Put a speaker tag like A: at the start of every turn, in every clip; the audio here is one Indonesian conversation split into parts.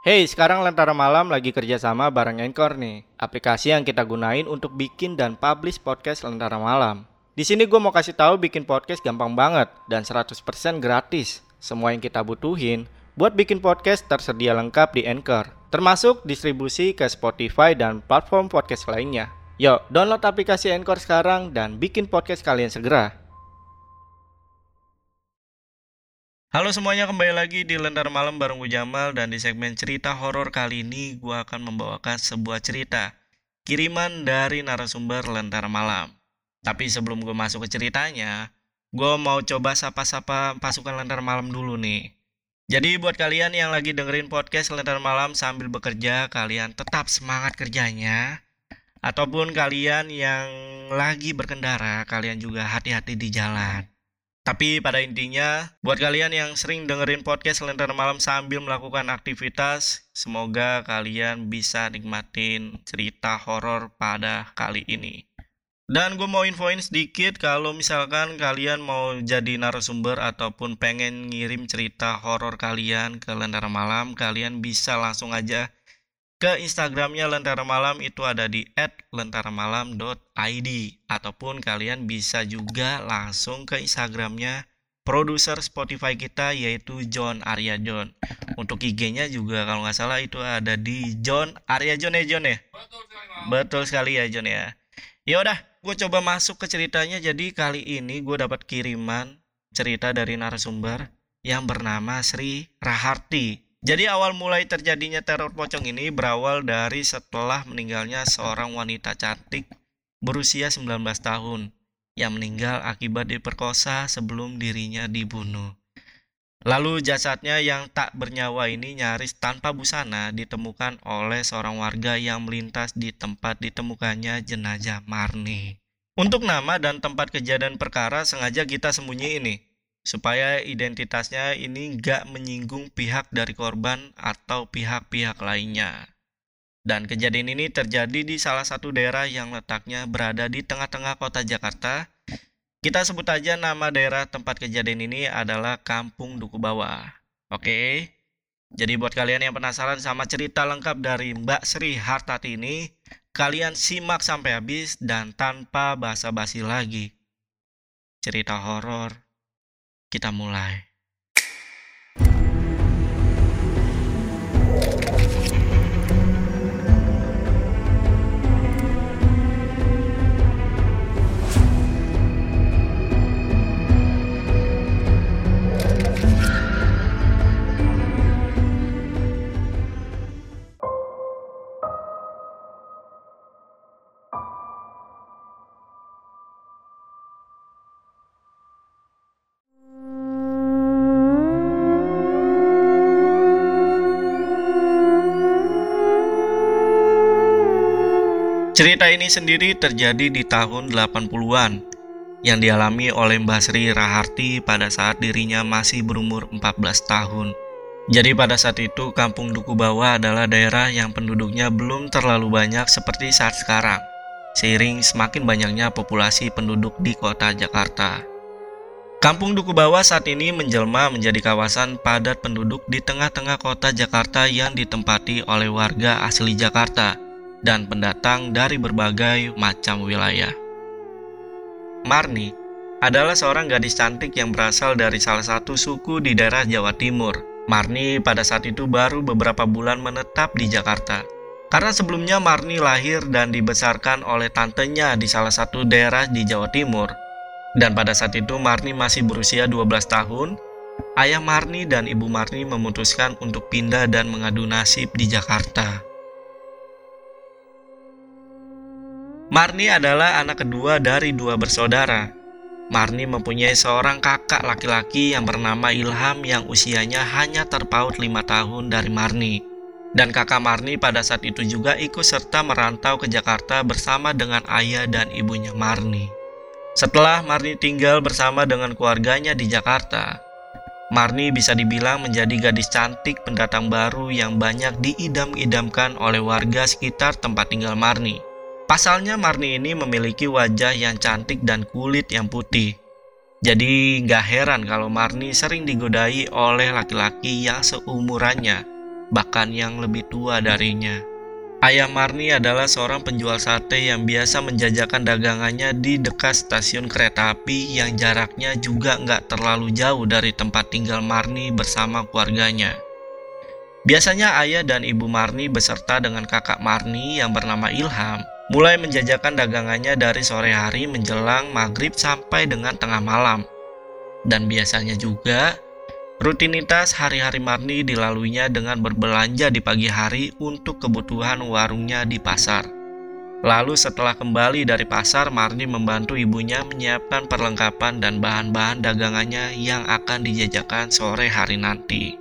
A: Hey, sekarang Lentera Malam lagi kerjasama bareng Anchor nih, aplikasi yang kita gunain untuk bikin dan publish podcast Lentera Malam. Di sini gue mau kasih tahu bikin podcast gampang banget dan 100% gratis. Semua yang kita butuhin buat bikin podcast tersedia lengkap di Anchor, termasuk distribusi ke Spotify dan platform podcast lainnya. Yuk, download aplikasi Anchor sekarang dan bikin podcast kalian segera. Halo semuanya, kembali lagi di Lentera Malam bareng gue Jamal dan di segmen cerita horor kali ini gue akan membawakan sebuah cerita kiriman dari narasumber Lentera Malam. Tapi sebelum gue masuk ke ceritanya, gue mau coba sapa-sapa pasukan Lentera Malam dulu nih. Jadi buat kalian yang lagi dengerin podcast Lentera Malam sambil bekerja, kalian tetap semangat kerjanya. Ataupun kalian yang lagi berkendara, kalian juga hati-hati di jalan. Tapi pada intinya, buat kalian yang sering dengerin podcast Lentera Malam sambil melakukan aktivitas, semoga kalian bisa nikmatin cerita horor pada kali ini. Dan gue mau infoin sedikit kalau misalkan kalian mau jadi narasumber ataupun pengen ngirim cerita horor kalian ke Lentera Malam, kalian bisa langsung aja ke Instagramnya Lentera Malam itu ada di @lentaramalam.id ataupun kalian bisa juga langsung ke Instagramnya produser Spotify kita yaitu John Arya John. Untuk IG-nya juga kalau nggak salah itu ada di John Arya John ya John ya. Betul sekali, ya John ya. Ya udah, gue coba masuk ke ceritanya. Jadi kali ini gue dapat kiriman cerita dari narasumber yang bernama Sri Raharti. Jadi awal mulai terjadinya teror pocong ini berawal dari setelah meninggalnya seorang wanita cantik berusia 19 tahun yang meninggal akibat diperkosa sebelum dirinya dibunuh. Lalu jasadnya yang tak bernyawa ini nyaris tanpa busana ditemukan oleh seorang warga yang melintas di tempat ditemukannya jenazah Marni. Untuk nama dan tempat kejadian perkara sengaja kita sembunyi ini supaya identitasnya ini nggak menyinggung pihak dari korban atau pihak-pihak lainnya. Dan kejadian ini terjadi di salah satu daerah yang letaknya berada di tengah-tengah kota Jakarta. Kita sebut aja nama daerah tempat kejadian ini adalah Kampung Duku Bawah. Oke. Jadi buat kalian yang penasaran sama cerita lengkap dari Mbak Sri Hartati ini, kalian simak sampai habis dan tanpa basa-basi lagi. Cerita horor kita mulai. Cerita ini sendiri terjadi di tahun 80-an yang dialami oleh Mbak Sri Raharti pada saat dirinya masih berumur 14 tahun. Jadi pada saat itu Kampung Duku Bawah adalah daerah yang penduduknya belum terlalu banyak seperti saat sekarang, seiring semakin banyaknya populasi penduduk di kota Jakarta. Kampung Duku Bawah saat ini menjelma menjadi kawasan padat penduduk di tengah-tengah kota Jakarta yang ditempati oleh warga asli Jakarta dan pendatang dari berbagai macam wilayah. Marni adalah seorang gadis cantik yang berasal dari salah satu suku di daerah Jawa Timur. Marni pada saat itu baru beberapa bulan menetap di Jakarta. Karena sebelumnya Marni lahir dan dibesarkan oleh tantenya di salah satu daerah di Jawa Timur. Dan pada saat itu Marni masih berusia 12 tahun, ayah Marni dan ibu Marni memutuskan untuk pindah dan mengadu nasib di Jakarta. Marni adalah anak kedua dari dua bersaudara. Marni mempunyai seorang kakak laki-laki yang bernama Ilham yang usianya hanya terpaut lima tahun dari Marni. Dan kakak Marni pada saat itu juga ikut serta merantau ke Jakarta bersama dengan ayah dan ibunya Marni. Setelah Marni tinggal bersama dengan keluarganya di Jakarta, Marni bisa dibilang menjadi gadis cantik pendatang baru yang banyak diidam-idamkan oleh warga sekitar tempat tinggal Marni. Pasalnya Marni ini memiliki wajah yang cantik dan kulit yang putih. Jadi gak heran kalau Marni sering digodai oleh laki-laki yang seumurannya. bahkan yang lebih tua darinya. Ayah Marni adalah seorang penjual sate yang biasa menjajakan dagangannya di dekat stasiun kereta api yang jaraknya juga nggak terlalu jauh dari tempat tinggal Marni bersama keluarganya. Biasanya ayah dan ibu Marni beserta dengan kakak Marni yang bernama Ilham mulai menjajakan dagangannya dari sore hari menjelang maghrib sampai dengan tengah malam. Dan biasanya juga Rutinitas hari-hari Marni dilaluinya dengan berbelanja di pagi hari untuk kebutuhan warungnya di pasar. Lalu setelah kembali dari pasar, Marni membantu ibunya menyiapkan perlengkapan dan bahan-bahan dagangannya yang akan dijajakan sore hari nanti.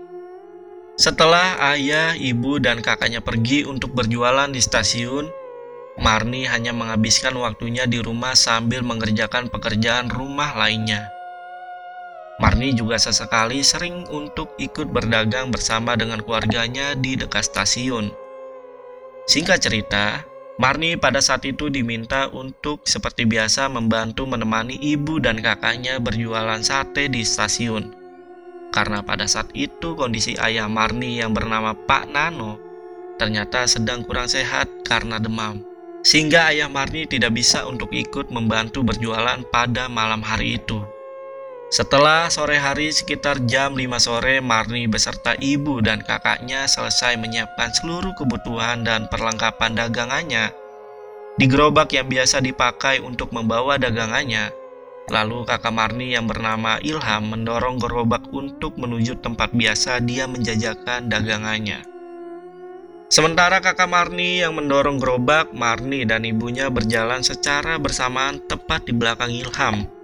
A: Setelah ayah, ibu, dan kakaknya pergi untuk berjualan di stasiun, Marni hanya menghabiskan waktunya di rumah sambil mengerjakan pekerjaan rumah lainnya. Marni juga sesekali sering untuk ikut berdagang bersama dengan keluarganya di dekat stasiun. Singkat cerita, Marni pada saat itu diminta untuk seperti biasa membantu menemani ibu dan kakaknya berjualan sate di stasiun. Karena pada saat itu kondisi ayah Marni yang bernama Pak Nano ternyata sedang kurang sehat karena demam. Sehingga ayah Marni tidak bisa untuk ikut membantu berjualan pada malam hari itu. Setelah sore hari sekitar jam 5 sore, Marni beserta ibu dan kakaknya selesai menyiapkan seluruh kebutuhan dan perlengkapan dagangannya di gerobak yang biasa dipakai untuk membawa dagangannya. Lalu kakak Marni yang bernama Ilham mendorong gerobak untuk menuju tempat biasa dia menjajakan dagangannya. Sementara kakak Marni yang mendorong gerobak, Marni dan ibunya berjalan secara bersamaan tepat di belakang Ilham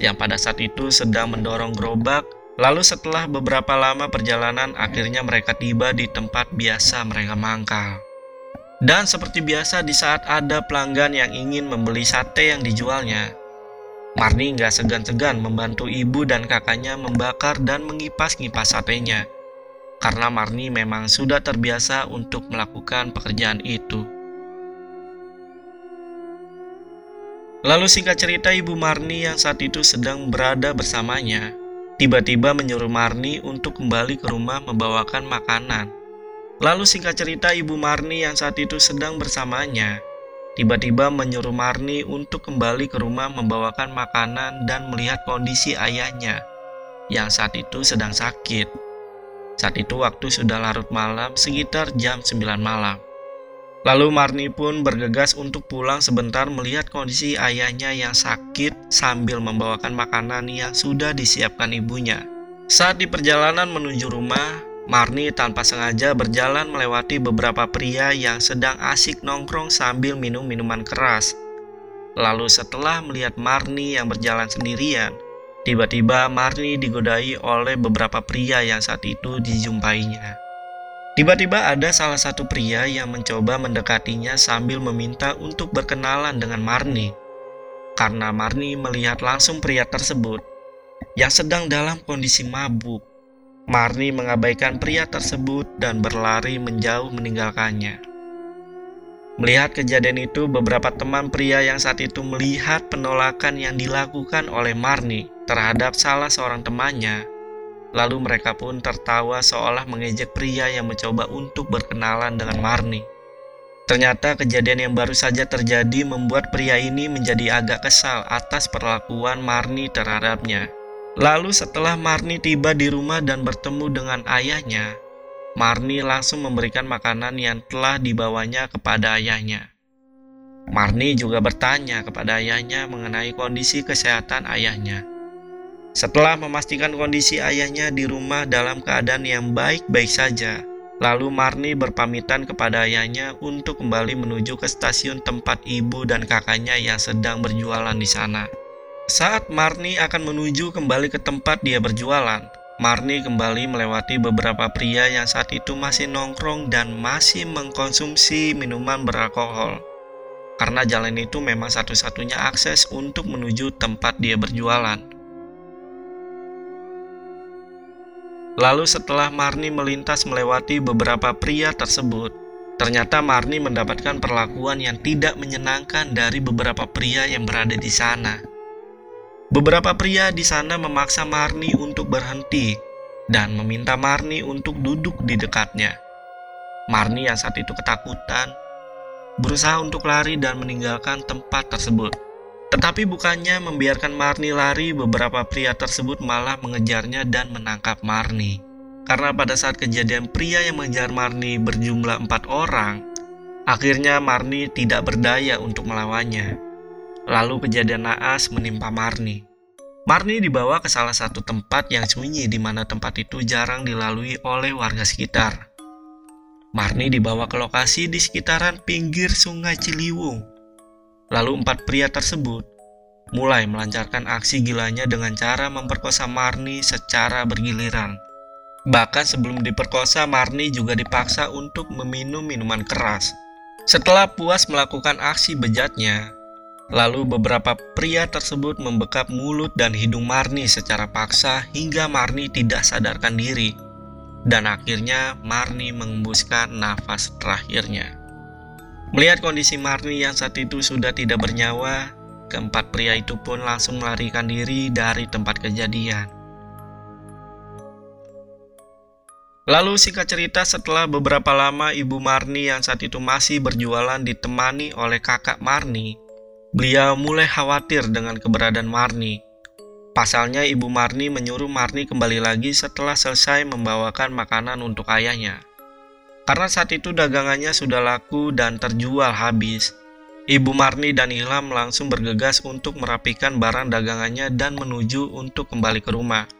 A: yang pada saat itu sedang mendorong gerobak. Lalu setelah beberapa lama perjalanan, akhirnya mereka tiba di tempat biasa mereka mangkal. Dan seperti biasa di saat ada pelanggan yang ingin membeli sate yang dijualnya, Marni nggak segan-segan membantu ibu dan kakaknya membakar dan mengipas-ngipas satenya. Karena Marni memang sudah terbiasa untuk melakukan pekerjaan itu. Lalu singkat cerita Ibu Marni yang saat itu sedang berada bersamanya, tiba-tiba menyuruh Marni untuk kembali ke rumah membawakan makanan. Lalu singkat cerita Ibu Marni yang saat itu sedang bersamanya, tiba-tiba menyuruh Marni untuk kembali ke rumah membawakan makanan dan melihat kondisi ayahnya yang saat itu sedang sakit. Saat itu waktu sudah larut malam sekitar jam 9 malam. Lalu Marni pun bergegas untuk pulang sebentar melihat kondisi ayahnya yang sakit sambil membawakan makanan yang sudah disiapkan ibunya. Saat di perjalanan menuju rumah, Marni tanpa sengaja berjalan melewati beberapa pria yang sedang asik nongkrong sambil minum minuman keras. Lalu setelah melihat Marni yang berjalan sendirian, tiba-tiba Marni digodai oleh beberapa pria yang saat itu dijumpainya. Tiba-tiba ada salah satu pria yang mencoba mendekatinya sambil meminta untuk berkenalan dengan Marni. Karena Marni melihat langsung pria tersebut yang sedang dalam kondisi mabuk. Marni mengabaikan pria tersebut dan berlari menjauh meninggalkannya. Melihat kejadian itu, beberapa teman pria yang saat itu melihat penolakan yang dilakukan oleh Marni terhadap salah seorang temannya Lalu mereka pun tertawa seolah mengejek pria yang mencoba untuk berkenalan dengan Marni. Ternyata kejadian yang baru saja terjadi membuat pria ini menjadi agak kesal atas perlakuan Marni terhadapnya. Lalu setelah Marni tiba di rumah dan bertemu dengan ayahnya, Marni langsung memberikan makanan yang telah dibawanya kepada ayahnya. Marni juga bertanya kepada ayahnya mengenai kondisi kesehatan ayahnya. Setelah memastikan kondisi ayahnya di rumah dalam keadaan yang baik-baik saja, lalu Marni berpamitan kepada ayahnya untuk kembali menuju ke stasiun tempat ibu dan kakaknya yang sedang berjualan di sana. Saat Marni akan menuju kembali ke tempat dia berjualan, Marni kembali melewati beberapa pria yang saat itu masih nongkrong dan masih mengkonsumsi minuman beralkohol. Karena jalan itu memang satu-satunya akses untuk menuju tempat dia berjualan. Lalu setelah Marni melintas melewati beberapa pria tersebut, ternyata Marni mendapatkan perlakuan yang tidak menyenangkan dari beberapa pria yang berada di sana. Beberapa pria di sana memaksa Marni untuk berhenti dan meminta Marni untuk duduk di dekatnya. Marni yang saat itu ketakutan berusaha untuk lari dan meninggalkan tempat tersebut. Tetapi bukannya membiarkan Marni lari, beberapa pria tersebut malah mengejarnya dan menangkap Marni. Karena pada saat kejadian pria yang mengejar Marni berjumlah empat orang, akhirnya Marni tidak berdaya untuk melawannya. Lalu kejadian naas menimpa Marni. Marni dibawa ke salah satu tempat yang sunyi di mana tempat itu jarang dilalui oleh warga sekitar. Marni dibawa ke lokasi di sekitaran pinggir sungai Ciliwung. Lalu empat pria tersebut mulai melancarkan aksi gilanya dengan cara memperkosa Marni secara bergiliran. Bahkan sebelum diperkosa, Marni juga dipaksa untuk meminum minuman keras. Setelah puas melakukan aksi bejatnya, lalu beberapa pria tersebut membekap mulut dan hidung Marni secara paksa hingga Marni tidak sadarkan diri dan akhirnya Marni mengembuskan nafas terakhirnya. Melihat kondisi Marni yang saat itu sudah tidak bernyawa, keempat pria itu pun langsung melarikan diri dari tempat kejadian. Lalu singkat cerita setelah beberapa lama ibu Marni yang saat itu masih berjualan ditemani oleh kakak Marni, beliau mulai khawatir dengan keberadaan Marni Pasalnya Ibu Marni menyuruh Marni kembali lagi setelah selesai membawakan makanan untuk ayahnya. Karena saat itu dagangannya sudah laku dan terjual habis, Ibu Marni dan Ilham langsung bergegas untuk merapikan barang dagangannya dan menuju untuk kembali ke rumah.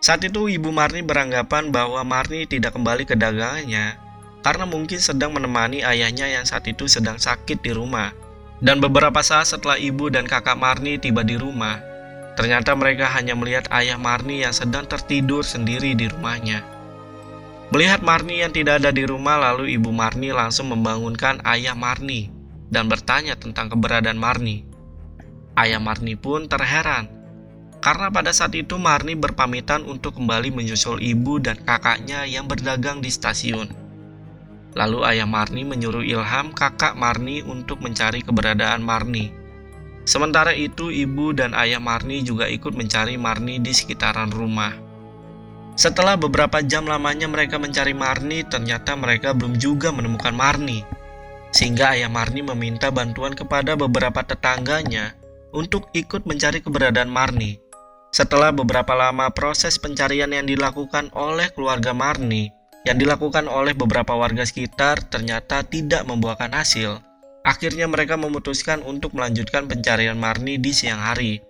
A: Saat itu Ibu Marni beranggapan bahwa Marni tidak kembali ke dagangannya karena mungkin sedang menemani ayahnya yang saat itu sedang sakit di rumah. Dan beberapa saat setelah ibu dan kakak Marni tiba di rumah, Ternyata mereka hanya melihat ayah Marni yang sedang tertidur sendiri di rumahnya. Melihat Marni yang tidak ada di rumah, lalu ibu Marni langsung membangunkan ayah Marni dan bertanya tentang keberadaan Marni. Ayah Marni pun terheran karena pada saat itu Marni berpamitan untuk kembali menyusul ibu dan kakaknya yang berdagang di stasiun. Lalu ayah Marni menyuruh Ilham kakak Marni untuk mencari keberadaan Marni. Sementara itu, ibu dan ayah Marni juga ikut mencari Marni di sekitaran rumah. Setelah beberapa jam lamanya mereka mencari Marni, ternyata mereka belum juga menemukan Marni. Sehingga ayah Marni meminta bantuan kepada beberapa tetangganya untuk ikut mencari keberadaan Marni. Setelah beberapa lama proses pencarian yang dilakukan oleh keluarga Marni, yang dilakukan oleh beberapa warga sekitar ternyata tidak membuahkan hasil. Akhirnya mereka memutuskan untuk melanjutkan pencarian Marni di siang hari,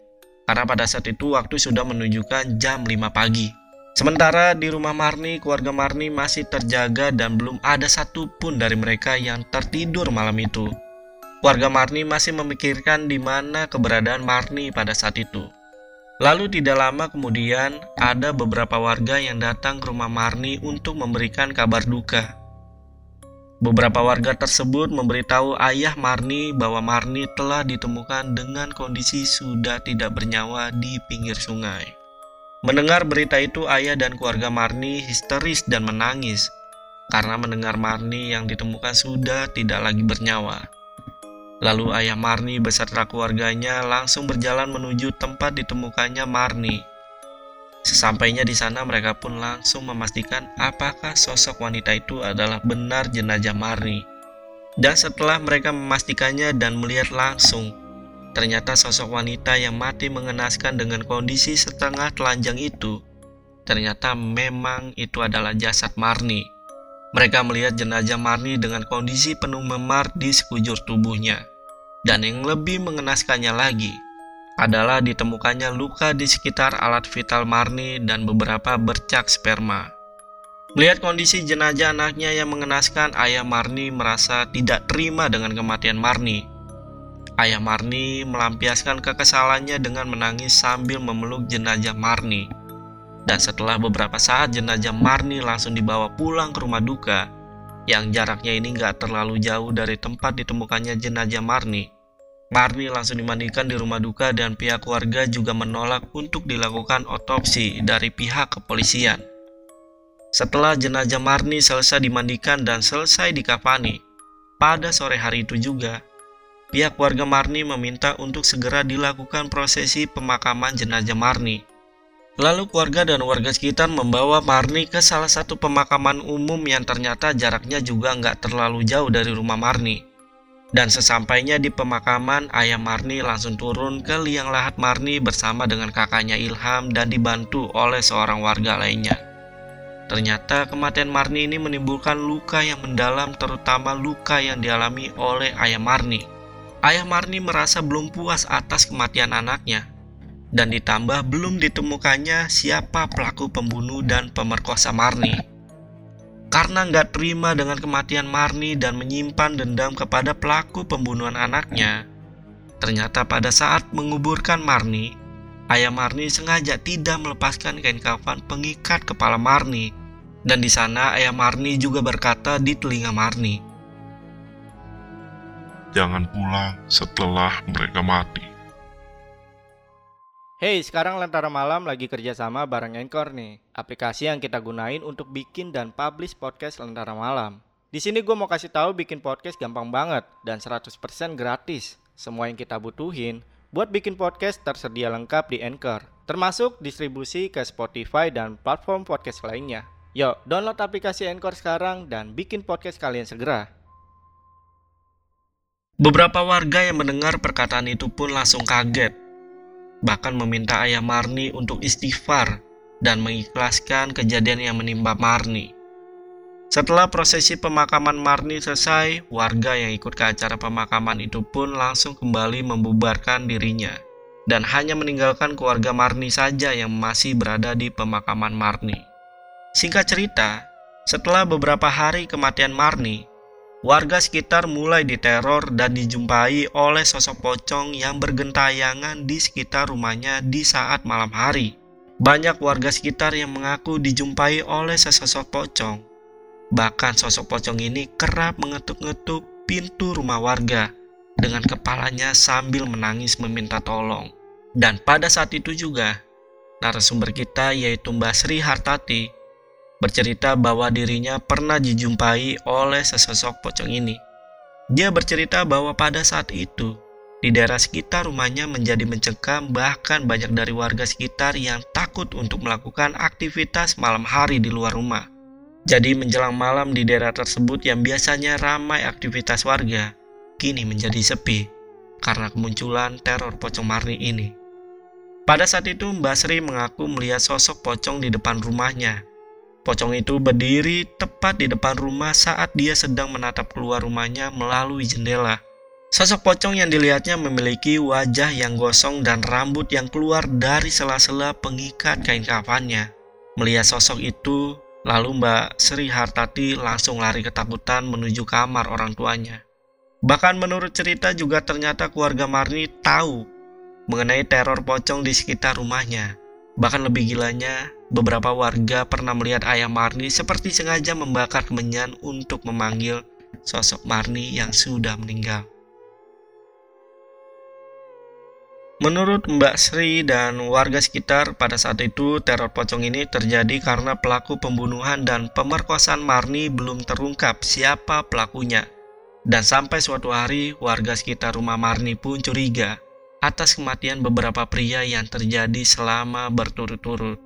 A: karena pada saat itu waktu sudah menunjukkan jam 5 pagi. Sementara di rumah Marni, keluarga Marni masih terjaga dan belum ada satupun dari mereka yang tertidur malam itu. Keluarga Marni masih memikirkan di mana keberadaan Marni pada saat itu. Lalu tidak lama kemudian, ada beberapa warga yang datang ke rumah Marni untuk memberikan kabar duka. Beberapa warga tersebut memberitahu ayah Marni bahwa Marni telah ditemukan dengan kondisi sudah tidak bernyawa di pinggir sungai. Mendengar berita itu, ayah dan keluarga Marni histeris dan menangis karena mendengar Marni yang ditemukan sudah tidak lagi bernyawa. Lalu ayah Marni beserta keluarganya langsung berjalan menuju tempat ditemukannya Marni Sesampainya di sana mereka pun langsung memastikan apakah sosok wanita itu adalah benar jenazah Marni. Dan setelah mereka memastikannya dan melihat langsung, ternyata sosok wanita yang mati mengenaskan dengan kondisi setengah telanjang itu, ternyata memang itu adalah jasad Marni. Mereka melihat jenazah Marni dengan kondisi penuh memar di sekujur tubuhnya. Dan yang lebih mengenaskannya lagi, adalah ditemukannya luka di sekitar alat vital Marni dan beberapa bercak sperma. Melihat kondisi jenazah anaknya yang mengenaskan, ayah Marni merasa tidak terima dengan kematian Marni. Ayah Marni melampiaskan kekesalannya dengan menangis sambil memeluk jenazah Marni. Dan setelah beberapa saat jenazah Marni langsung dibawa pulang ke rumah duka, yang jaraknya ini gak terlalu jauh dari tempat ditemukannya jenazah Marni. Marni langsung dimandikan di rumah duka dan pihak keluarga juga menolak untuk dilakukan otopsi dari pihak kepolisian. Setelah jenazah Marni selesai dimandikan dan selesai dikafani, pada sore hari itu juga, pihak keluarga Marni meminta untuk segera dilakukan prosesi pemakaman jenazah Marni. Lalu keluarga dan warga sekitar membawa Marni ke salah satu pemakaman umum yang ternyata jaraknya juga nggak terlalu jauh dari rumah Marni. Dan sesampainya di pemakaman, ayah Marni langsung turun ke liang lahat Marni bersama dengan kakaknya Ilham dan dibantu oleh seorang warga lainnya. Ternyata kematian Marni ini menimbulkan luka yang mendalam terutama luka yang dialami oleh ayah Marni. Ayah Marni merasa belum puas atas kematian anaknya dan ditambah belum ditemukannya siapa pelaku pembunuh dan pemerkosa Marni. Karena nggak terima dengan kematian Marni dan menyimpan dendam kepada pelaku pembunuhan anaknya, ternyata pada saat menguburkan Marni, ayah Marni sengaja tidak melepaskan kain kafan pengikat kepala Marni. Dan di sana ayah Marni juga berkata di telinga Marni,
B: Jangan pulang setelah mereka mati.
C: Hey, sekarang Lentera Malam lagi kerjasama bareng Anchor nih, aplikasi yang kita gunain untuk bikin dan publish podcast Lentera Malam. Di sini gue mau kasih tahu bikin podcast gampang banget dan 100% gratis. Semua yang kita butuhin buat bikin podcast tersedia lengkap di Anchor, termasuk distribusi ke Spotify dan platform podcast lainnya. Yuk, download aplikasi Anchor sekarang dan bikin podcast kalian segera.
A: Beberapa warga yang mendengar perkataan itu pun langsung kaget bahkan meminta ayah Marni untuk istighfar dan mengikhlaskan kejadian yang menimpa Marni. Setelah prosesi pemakaman Marni selesai, warga yang ikut ke acara pemakaman itu pun langsung kembali membubarkan dirinya dan hanya meninggalkan keluarga Marni saja yang masih berada di pemakaman Marni. Singkat cerita, setelah beberapa hari kematian Marni, warga sekitar mulai diteror dan dijumpai oleh sosok pocong yang bergentayangan di sekitar rumahnya di saat malam hari. Banyak warga sekitar yang mengaku dijumpai oleh sesosok pocong. Bahkan sosok pocong ini kerap mengetuk-ngetuk pintu rumah warga dengan kepalanya sambil menangis meminta tolong. Dan pada saat itu juga, narasumber kita yaitu Mbak Sri Hartati bercerita bahwa dirinya pernah dijumpai oleh sesosok pocong ini. Dia bercerita bahwa pada saat itu, di daerah sekitar rumahnya menjadi mencekam bahkan banyak dari warga sekitar yang takut untuk melakukan aktivitas malam hari di luar rumah. Jadi menjelang malam di daerah tersebut yang biasanya ramai aktivitas warga, kini menjadi sepi karena kemunculan teror pocong Marni ini. Pada saat itu Mbak Sri mengaku melihat sosok pocong di depan rumahnya Pocong itu berdiri tepat di depan rumah saat dia sedang menatap keluar rumahnya melalui jendela. Sosok pocong yang dilihatnya memiliki wajah yang gosong dan rambut yang keluar dari sela-sela pengikat kain kafannya. Melihat sosok itu, lalu Mbak Sri Hartati langsung lari ketakutan menuju kamar orang tuanya. Bahkan menurut cerita juga ternyata keluarga Marni tahu mengenai teror pocong di sekitar rumahnya. Bahkan lebih gilanya, beberapa warga pernah melihat ayah Marni seperti sengaja membakar kemenyan untuk memanggil sosok Marni yang sudah meninggal. Menurut Mbak Sri dan warga sekitar pada saat itu teror pocong ini terjadi karena pelaku pembunuhan dan pemerkosaan Marni belum terungkap siapa pelakunya. Dan sampai suatu hari warga sekitar rumah Marni pun curiga atas kematian beberapa pria yang terjadi selama berturut-turut.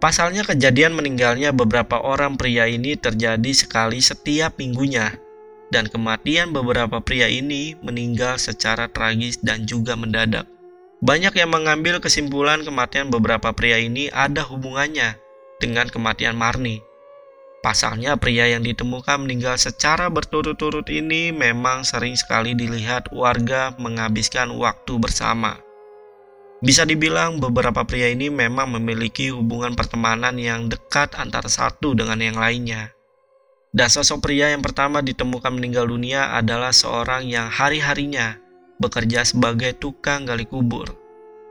A: Pasalnya kejadian meninggalnya beberapa orang pria ini terjadi sekali setiap minggunya, dan kematian beberapa pria ini meninggal secara tragis dan juga mendadak. Banyak yang mengambil kesimpulan kematian beberapa pria ini ada hubungannya dengan kematian Marni, Pasalnya pria yang ditemukan meninggal secara berturut-turut ini memang sering sekali dilihat warga menghabiskan waktu bersama. Bisa dibilang beberapa pria ini memang memiliki hubungan pertemanan yang dekat antara satu dengan yang lainnya. Dan sosok pria yang pertama ditemukan meninggal dunia adalah seorang yang hari-harinya bekerja sebagai tukang gali kubur.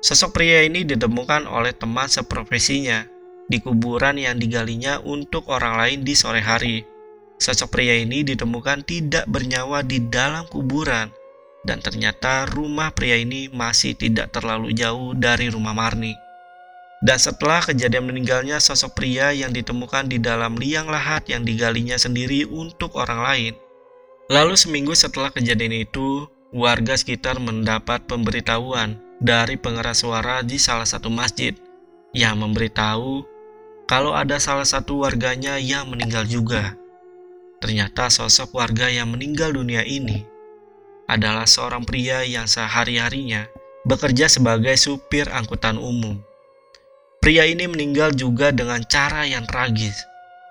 A: Sosok pria ini ditemukan oleh teman seprofesinya di kuburan yang digalinya untuk orang lain di sore hari. Sosok pria ini ditemukan tidak bernyawa di dalam kuburan, dan ternyata rumah pria ini masih tidak terlalu jauh dari rumah Marni. Dan setelah kejadian meninggalnya sosok pria yang ditemukan di dalam liang lahat yang digalinya sendiri untuk orang lain. Lalu seminggu setelah kejadian itu, warga sekitar mendapat pemberitahuan dari pengeras suara di salah satu masjid yang memberitahu kalau ada salah satu warganya yang meninggal juga. Ternyata sosok warga yang meninggal dunia ini adalah seorang pria yang sehari-harinya bekerja sebagai supir angkutan umum. Pria ini meninggal juga dengan cara yang tragis,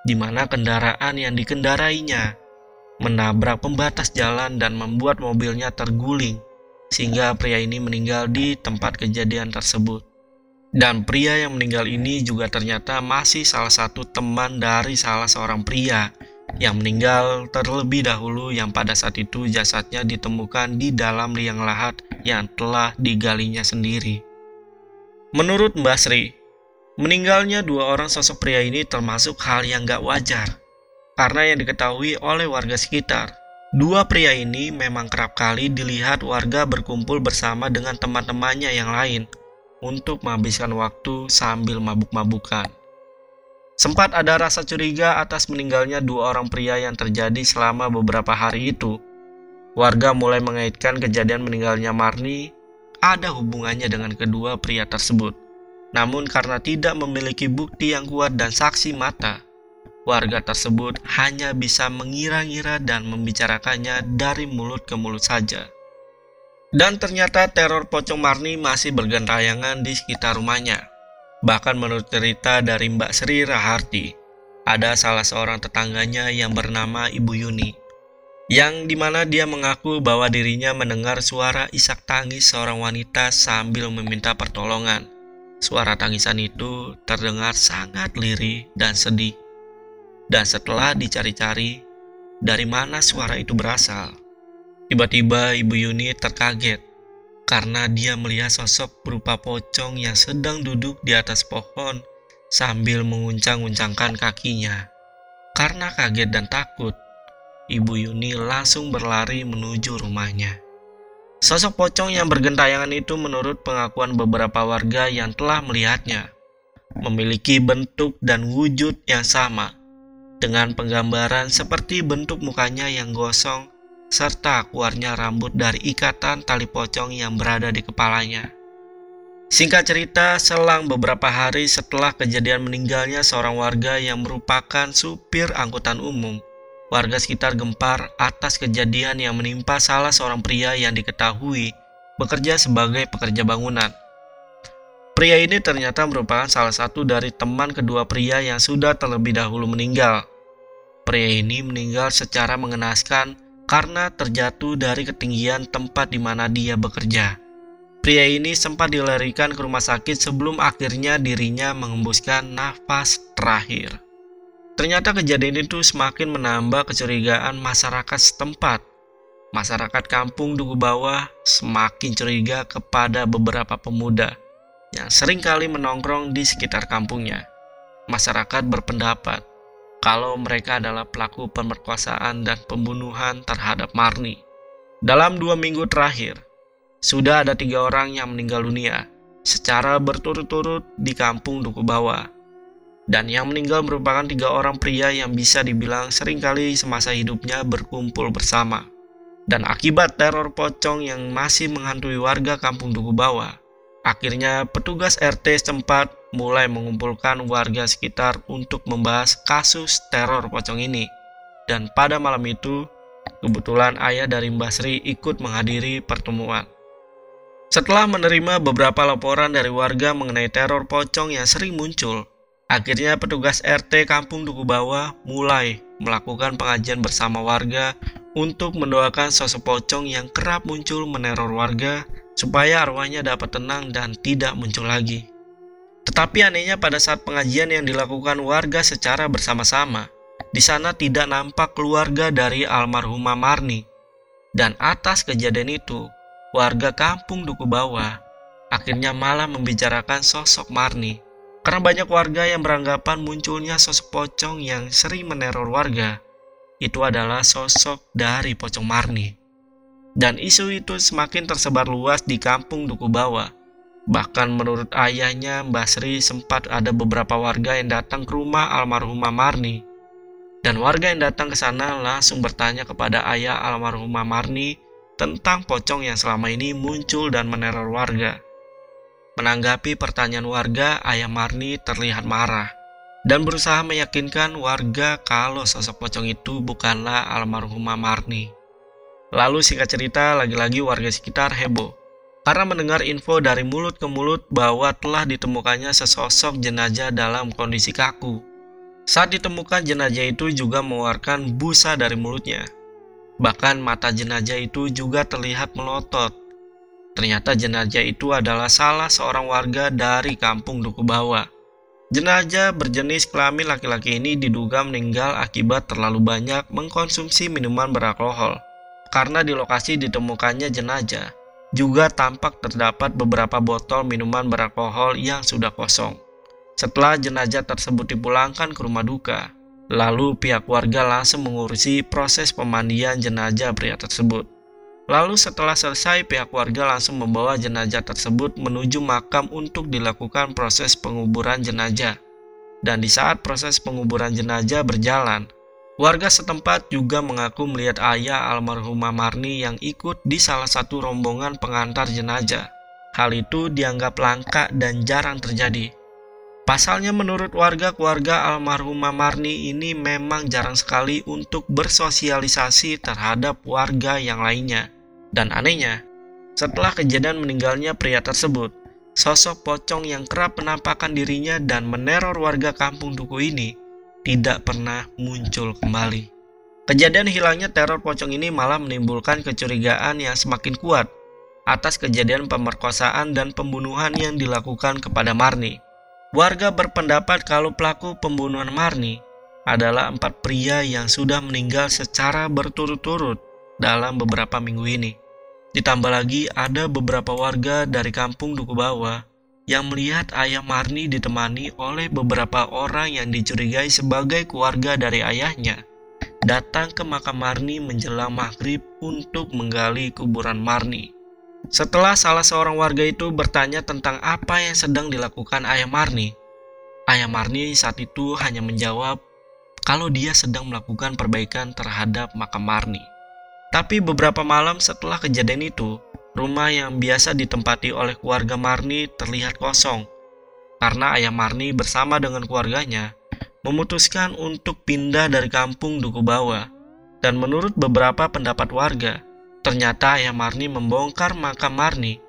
A: di mana kendaraan yang dikendarainya menabrak pembatas jalan dan membuat mobilnya terguling, sehingga pria ini meninggal di tempat kejadian tersebut. Dan pria yang meninggal ini juga ternyata masih salah satu teman dari salah seorang pria yang meninggal terlebih dahulu yang pada saat itu jasadnya ditemukan di dalam liang lahat yang telah digalinya sendiri. Menurut Mbak Sri, meninggalnya dua orang sosok pria ini termasuk hal yang gak wajar karena yang diketahui oleh warga sekitar. Dua pria ini memang kerap kali dilihat warga berkumpul bersama dengan teman-temannya yang lain untuk menghabiskan waktu sambil mabuk-mabukan. Sempat ada rasa curiga atas meninggalnya dua orang pria yang terjadi selama beberapa hari itu. Warga mulai mengaitkan kejadian meninggalnya Marni ada hubungannya dengan kedua pria tersebut. Namun karena tidak memiliki bukti yang kuat dan saksi mata, warga tersebut hanya bisa mengira-ngira dan membicarakannya dari mulut ke mulut saja. Dan ternyata teror pocong Marni masih bergentayangan di sekitar rumahnya. Bahkan menurut cerita dari Mbak Sri Raharti, ada salah seorang tetangganya yang bernama Ibu Yuni, yang di mana dia mengaku bahwa dirinya mendengar suara isak tangis seorang wanita sambil meminta pertolongan. Suara tangisan itu terdengar sangat lirih dan sedih. Dan setelah dicari-cari, dari mana suara itu berasal? Tiba-tiba Ibu Yuni terkaget karena dia melihat sosok berupa pocong yang sedang duduk di atas pohon sambil menguncang-uncangkan kakinya. Karena kaget dan takut, Ibu Yuni langsung berlari menuju rumahnya. Sosok pocong yang bergentayangan itu menurut pengakuan beberapa warga yang telah melihatnya, memiliki bentuk dan wujud yang sama, dengan penggambaran seperti bentuk mukanya yang gosong serta keluarnya rambut dari ikatan tali pocong yang berada di kepalanya. Singkat cerita, selang beberapa hari setelah kejadian meninggalnya seorang warga yang merupakan supir angkutan umum, warga sekitar gempar atas kejadian yang menimpa salah seorang pria yang diketahui bekerja sebagai pekerja bangunan. Pria ini ternyata merupakan salah satu dari teman kedua pria yang sudah terlebih dahulu meninggal. Pria ini meninggal secara mengenaskan karena terjatuh dari ketinggian tempat di mana dia bekerja. Pria ini sempat dilarikan ke rumah sakit sebelum akhirnya dirinya mengembuskan nafas terakhir. Ternyata kejadian itu semakin menambah kecurigaan masyarakat setempat. Masyarakat kampung Duku Bawah semakin curiga kepada beberapa pemuda yang sering kali menongkrong di sekitar kampungnya. Masyarakat berpendapat kalau mereka adalah pelaku pemerkosaan dan pembunuhan terhadap Marni. Dalam dua minggu terakhir, sudah ada tiga orang yang meninggal dunia secara berturut-turut di kampung Duku Bawah. Dan yang meninggal merupakan tiga orang pria yang bisa dibilang sering kali semasa hidupnya berkumpul bersama. Dan akibat teror pocong yang masih menghantui warga kampung Duku Bawah, akhirnya petugas RT setempat mulai mengumpulkan warga sekitar untuk membahas kasus teror pocong ini. Dan pada malam itu, kebetulan ayah dari Mbak Sri ikut menghadiri pertemuan. Setelah menerima beberapa laporan dari warga mengenai teror pocong yang sering muncul, akhirnya petugas RT Kampung Duku Bawah mulai melakukan pengajian bersama warga untuk mendoakan sosok pocong yang kerap muncul meneror warga supaya arwahnya dapat tenang dan tidak muncul lagi. Tetapi anehnya pada saat pengajian yang dilakukan warga secara bersama-sama, di sana tidak nampak keluarga dari almarhumah Marni. Dan atas kejadian itu, warga kampung Duku Bawah akhirnya malah membicarakan sosok Marni. Karena banyak warga yang beranggapan munculnya sosok pocong yang sering meneror warga, itu adalah sosok dari pocong Marni. Dan isu itu semakin tersebar luas di kampung Duku Bawah Bahkan menurut ayahnya, Mbah Sri sempat ada beberapa warga yang datang ke rumah almarhumah Marni. Dan warga yang datang ke sana langsung bertanya kepada ayah almarhumah Marni tentang pocong yang selama ini muncul dan meneror warga. Menanggapi pertanyaan warga, Ayah Marni terlihat marah dan berusaha meyakinkan warga kalau sosok pocong itu bukanlah almarhumah Marni. Lalu singkat cerita, lagi-lagi warga sekitar heboh karena mendengar info dari mulut ke mulut bahwa telah ditemukannya sesosok jenazah dalam kondisi kaku. Saat ditemukan jenazah itu juga mengeluarkan busa dari mulutnya. Bahkan mata jenazah itu juga terlihat melotot Ternyata jenazah itu adalah salah seorang warga dari kampung Duku Bawah. Jenazah berjenis kelamin laki-laki ini diduga meninggal akibat terlalu banyak mengkonsumsi minuman beralkohol. Karena di lokasi ditemukannya jenazah, juga tampak terdapat beberapa botol minuman beralkohol yang sudah kosong. Setelah jenazah tersebut dipulangkan ke rumah duka, lalu pihak warga langsung mengurusi proses pemandian jenazah pria tersebut. Lalu setelah selesai pihak warga langsung membawa jenazah tersebut menuju makam untuk dilakukan proses penguburan jenazah. Dan di saat proses penguburan jenazah berjalan, warga setempat juga mengaku melihat ayah almarhumah Marni yang ikut di salah satu rombongan pengantar jenazah. Hal itu dianggap langka dan jarang terjadi. Pasalnya menurut warga keluarga almarhumah Marni ini memang jarang sekali untuk bersosialisasi terhadap warga yang lainnya. Dan anehnya, setelah kejadian meninggalnya pria tersebut, sosok pocong yang kerap menampakkan dirinya dan meneror warga kampung Duku ini tidak pernah muncul kembali. Kejadian hilangnya teror pocong ini malah menimbulkan kecurigaan yang semakin kuat atas kejadian pemerkosaan dan pembunuhan yang dilakukan kepada Marni. Warga berpendapat kalau pelaku pembunuhan Marni adalah empat pria yang sudah meninggal secara berturut-turut dalam beberapa minggu ini. Ditambah lagi ada beberapa warga dari kampung Duku Bawah yang melihat ayah Marni ditemani oleh beberapa orang yang dicurigai sebagai keluarga dari ayahnya datang ke makam Marni menjelang maghrib untuk menggali kuburan Marni. Setelah salah seorang warga itu bertanya tentang apa yang sedang dilakukan ayah Marni, ayah Marni saat itu hanya menjawab kalau dia sedang melakukan perbaikan terhadap makam Marni. Tapi beberapa malam setelah kejadian itu, rumah yang biasa ditempati oleh keluarga Marni terlihat kosong karena ayah Marni bersama dengan keluarganya memutuskan untuk pindah dari kampung Duku Bawah. Dan menurut beberapa pendapat warga, ternyata ayah Marni membongkar makam Marni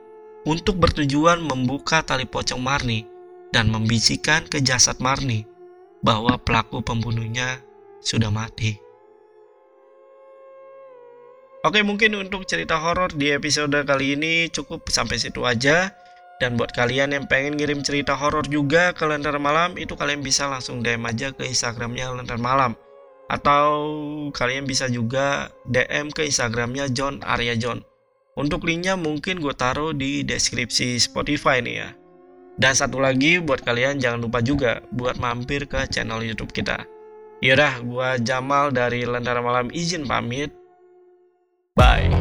A: untuk bertujuan membuka tali pocong Marni dan membisikkan ke jasad Marni bahwa pelaku pembunuhnya sudah mati. Oke, mungkin untuk cerita horor di episode kali ini cukup sampai situ aja. Dan buat kalian yang pengen ngirim cerita horor juga ke Lentera Malam, itu kalian bisa langsung DM aja ke Instagramnya Lentera Malam. Atau kalian bisa juga DM ke Instagramnya John Arya John. Untuk linknya mungkin gue taruh di deskripsi Spotify nih ya. Dan satu lagi buat kalian jangan lupa juga buat mampir ke channel YouTube kita. Yaudah, gue Jamal dari Lentera Malam izin pamit. Bye.